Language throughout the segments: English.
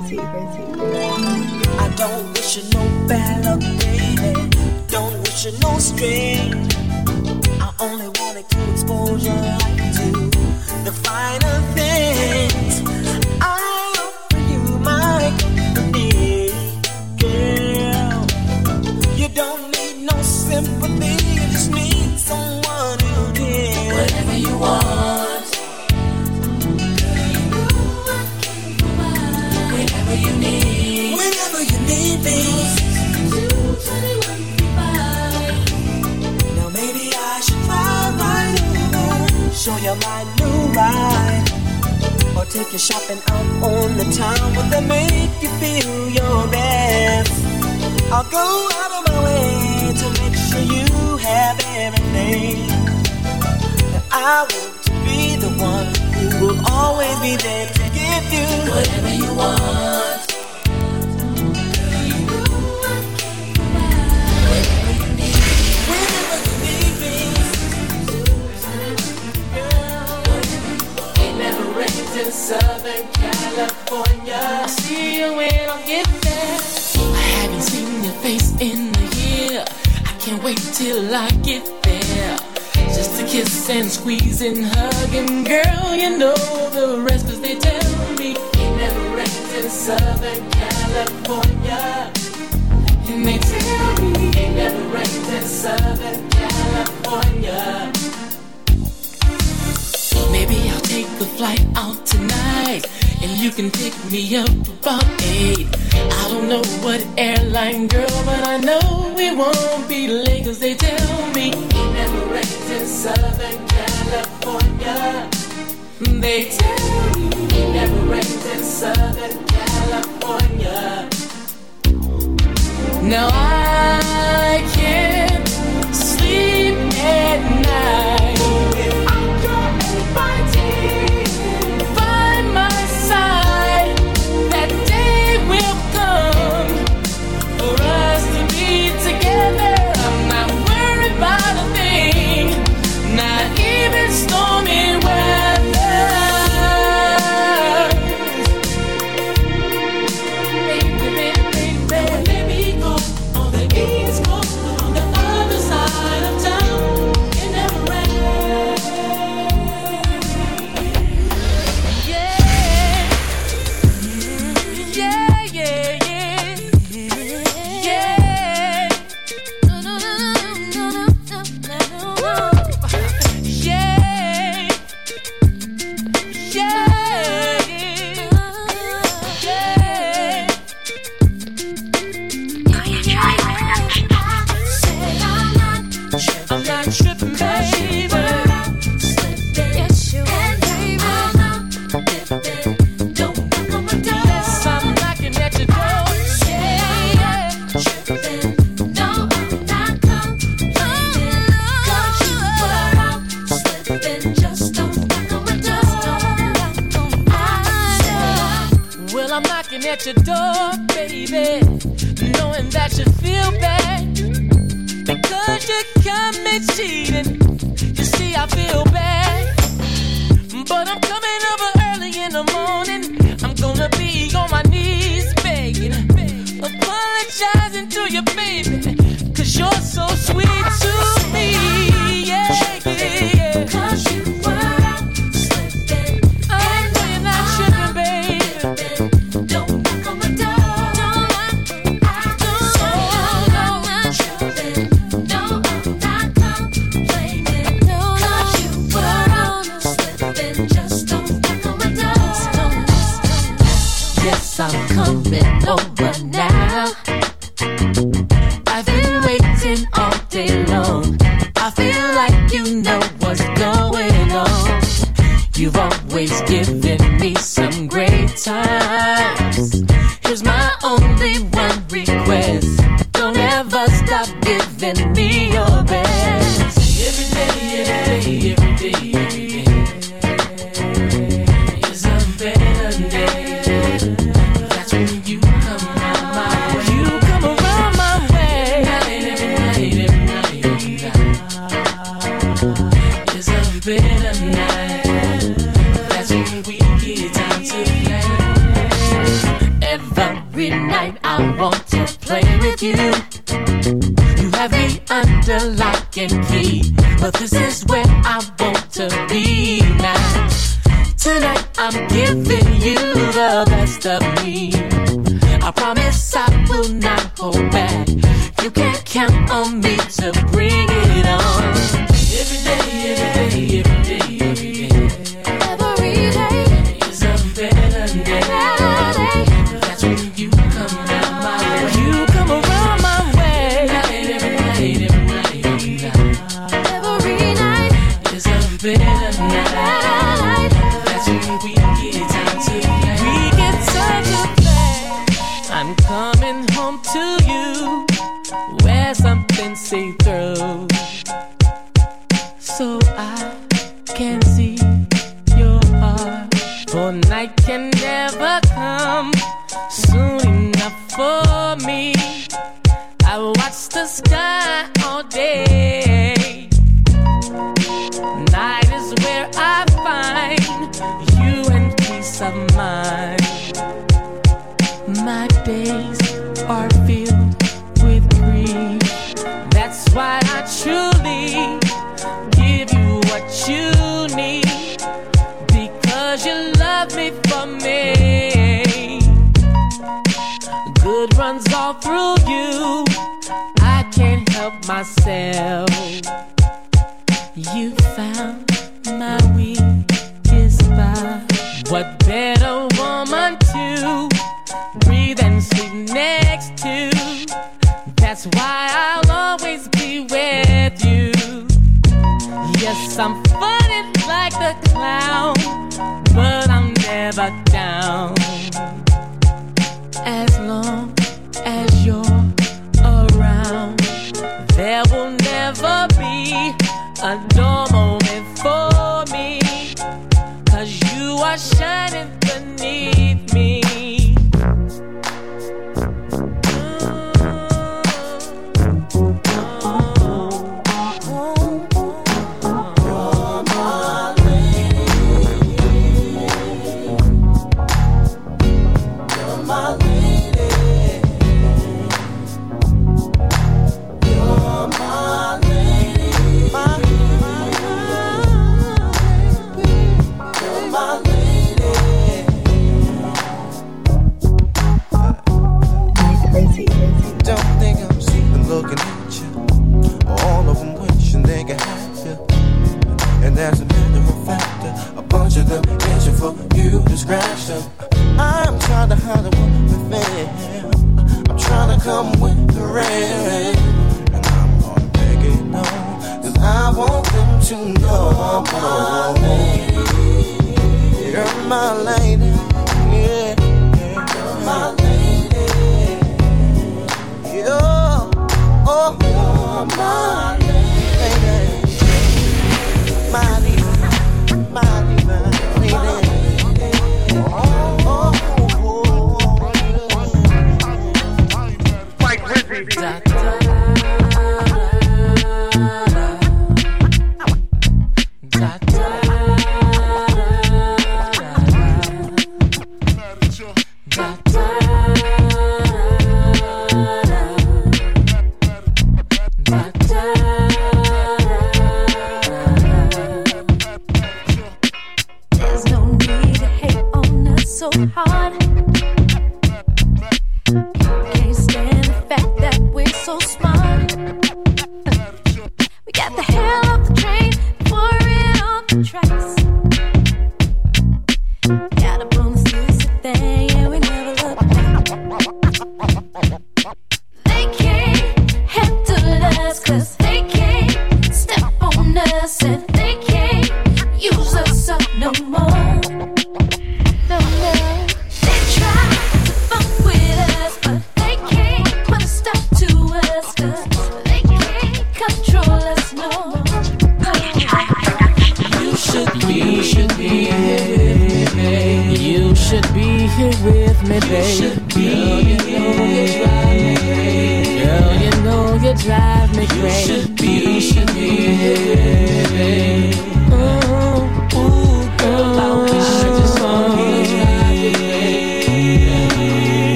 crazy, crazy. I don't wish you no bad luck, baby. Don't wish you no strain. I only wanted to expose life to the finer things. Show you my new ride, or take you shopping out on the town. Would that make you feel your best? I'll go out of my way to make sure you have everything. And I want to be the one who will always be there to give you Whatever you want. Southern California. I'll see you when I get there. I haven't seen your face in a year. I can't wait till I get there. Just kiss and squeeze and hug and girl, you know the they tell me it never rains in Southern California. And they tell me it never rains in Southern California. The flight out tonight and you can pick me up about eight. I don't know what airline, girl, but I know we won't be late 'cause they tell me it never rains in Southern California. They tell me it never rains in Southern California. Now I Tonight I'm giving you the best of me. I promise I will not hold back. You can count on me to bring it. found my weakest spot. What better woman to breathe and sleep next to? That's why I'll always be with you. Yes, I'm funny like the clown, but I'm never.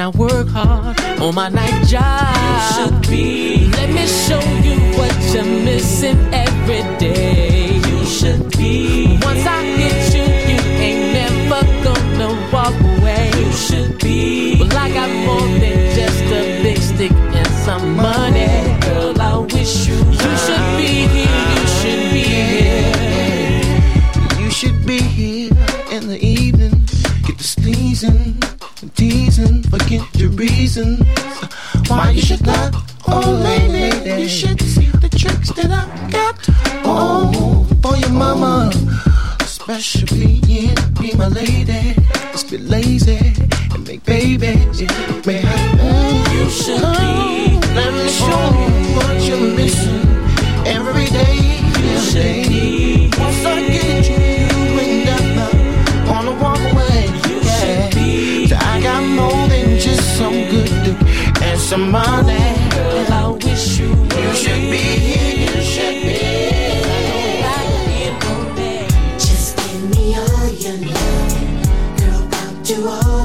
and I work hard on my night job.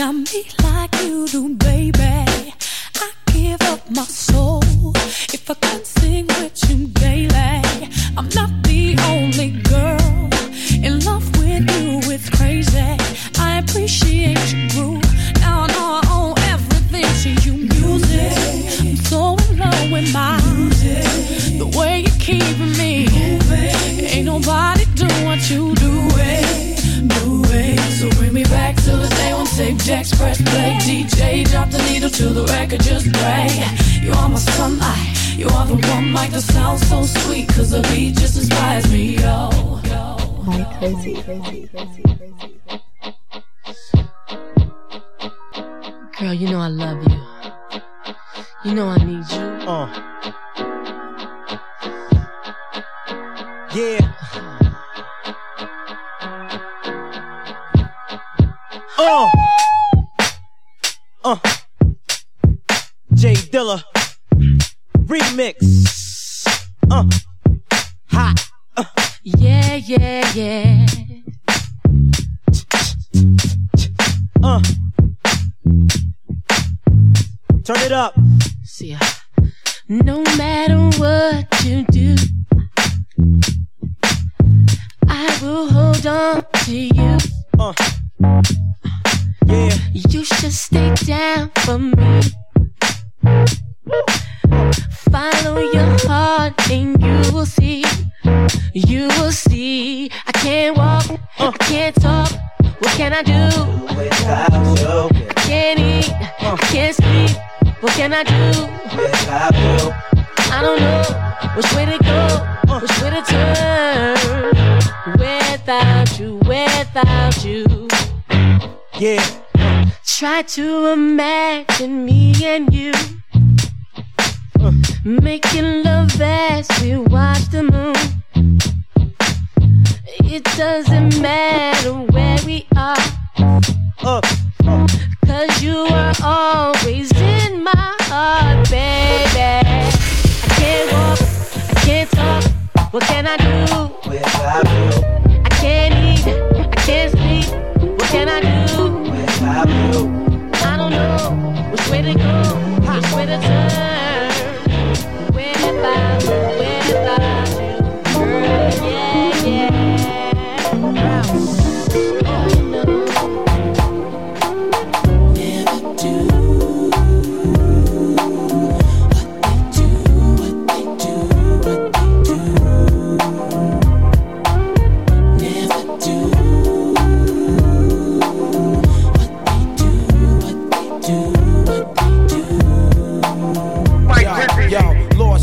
got me like Yeah. Uh. Uh. J Dilla. Remix. you. Yeah. Try to imagine me and you uh. making love as we watch the moon. It doesn't matter where we are, uh. Uh. cause you are always.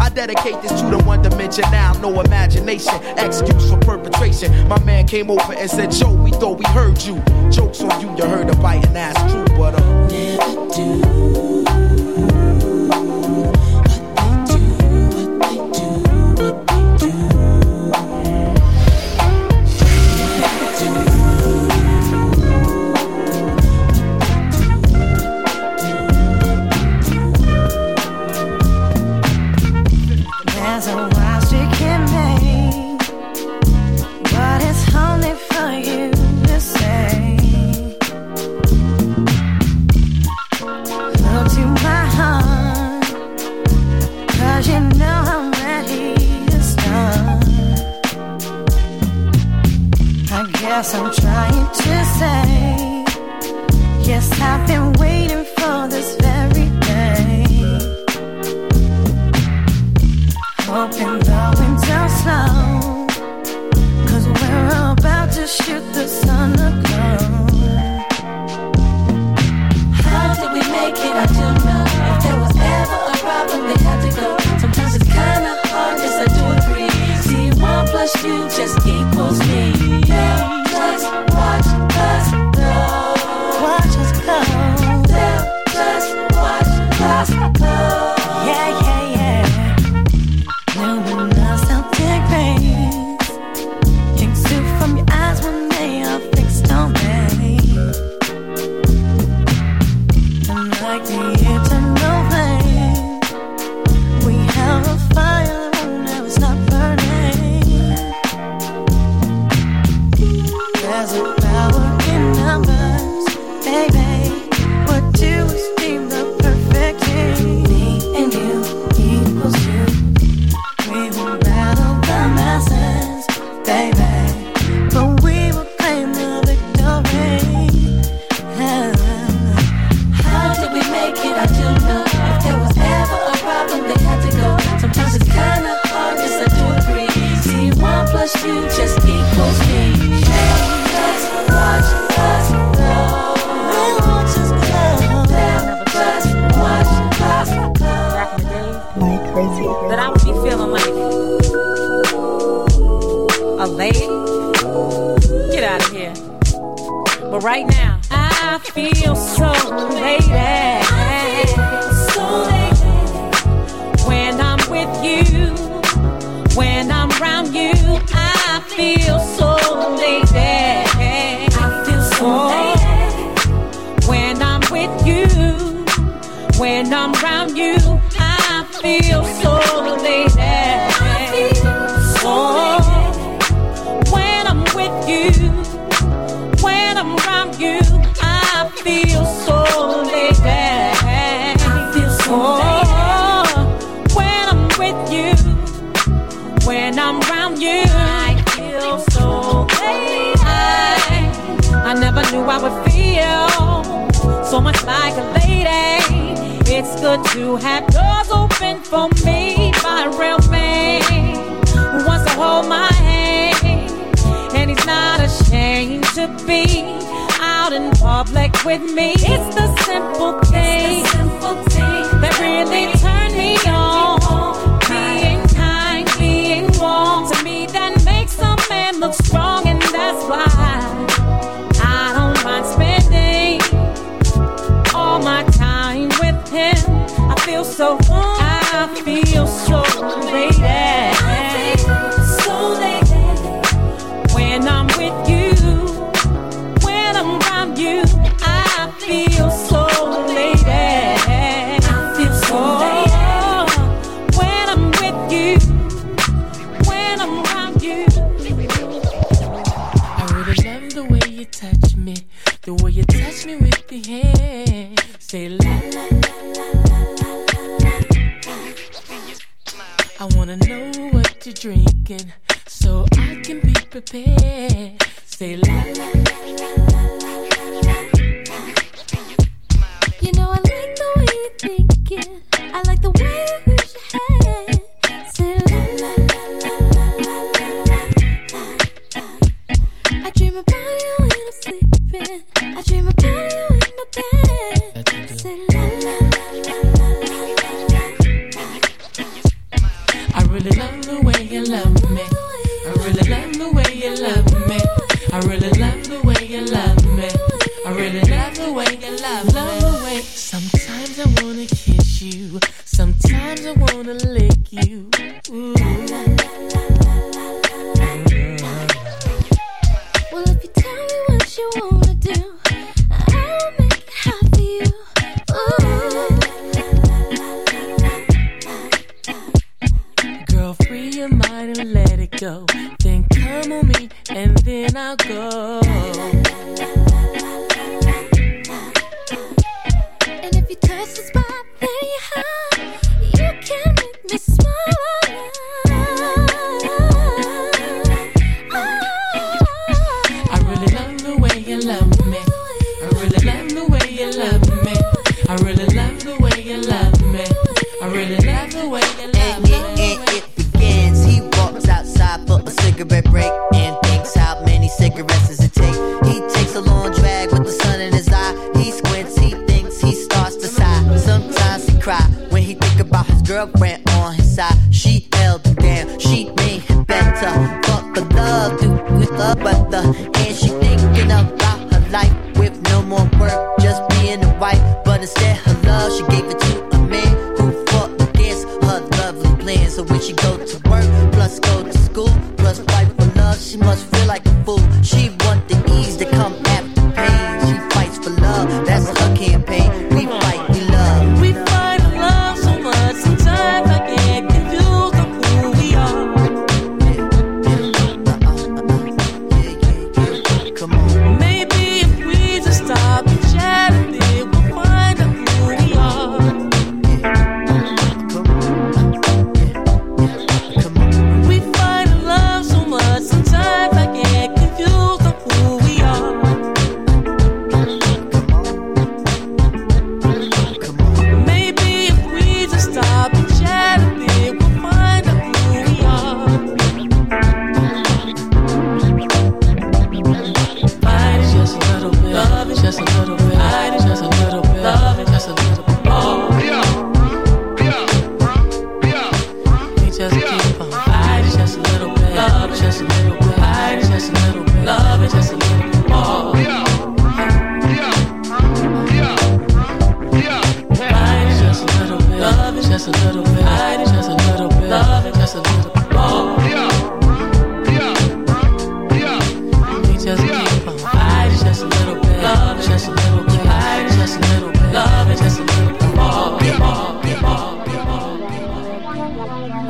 I dedicate this to the one dimension now, no imagination, excuse for perpetration. My man came over and said, Joe, we thought we heard you. Jokes on you, you heard a biting ass true, but uh, Never do There's a I feel so lady. So When I'm with you, when I'm you, I feel so lady. I feel so lady. When I'm with you, when I'm around you, I feel so so much like a lady. It's good to have doors open for me, my real man who wants to hold my hand, and he's not ashamed to be out in public with me. It's the simple thing. It's the simple thing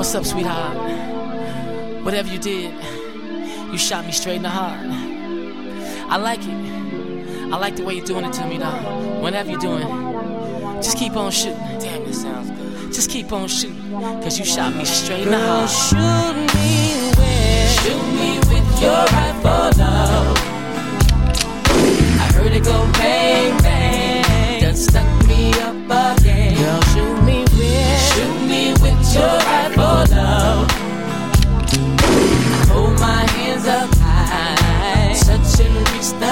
What's up, sweetheart? Whatever you did, you shot me straight in the heart. I like it. I like the way you're doing it to me, though. Whatever you're doing just keep on shooting. Damn, it sounds good. Just keep on shooting, cause you shot me straight in the heart. Shoot me with, shoot me with your rifle, love. I heard it go bang, bang. Done stuck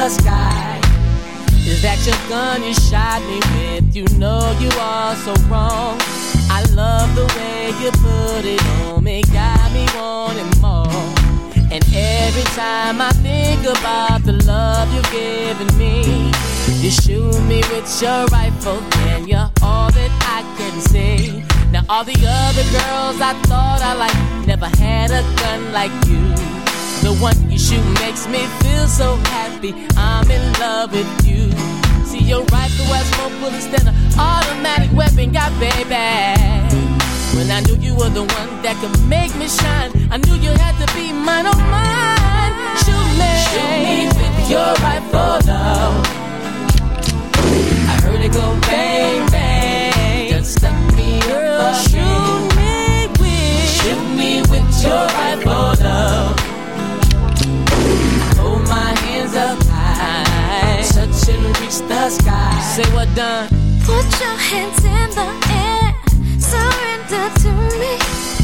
sky is that your gun you shot me with. You know you are so wrong. I love the way you put it on me, got me wanting more. And every time I think about the love you've given me, you shoot me with your rifle, and you're all that I can see. Now all the other girls I thought I liked never had a gun like you. The one you shoot makes me feel so happy. I'm in love with you. See your rifle has more bullets than an automatic weapon got, baby. When I knew you were the one that could make me shine, I knew you had to be mine, oh mine. Shoot me, shoot me with your rifle, love. I heard it go bang bang, just stuck me up. Shoot me with, shoot me with your rifle, touch the sky. Say what done? Put your hands in the air, surrender to me.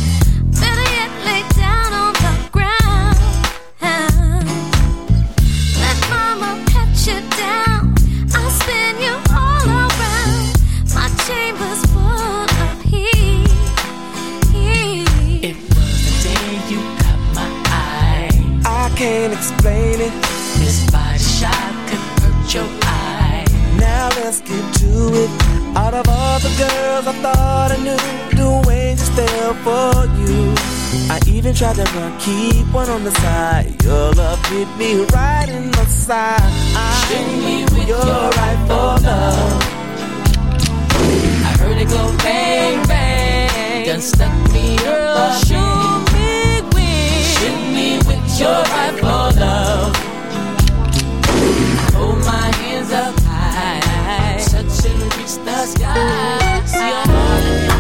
Even tried to run, keep one on the side. Your love hit me right in the side. Shoot me with your rifle, love. I heard it go bang bang. Done stuck me up. Shoot me with, shoot me with your rifle, love. Hold my hands up high, touch and reach the sky. See your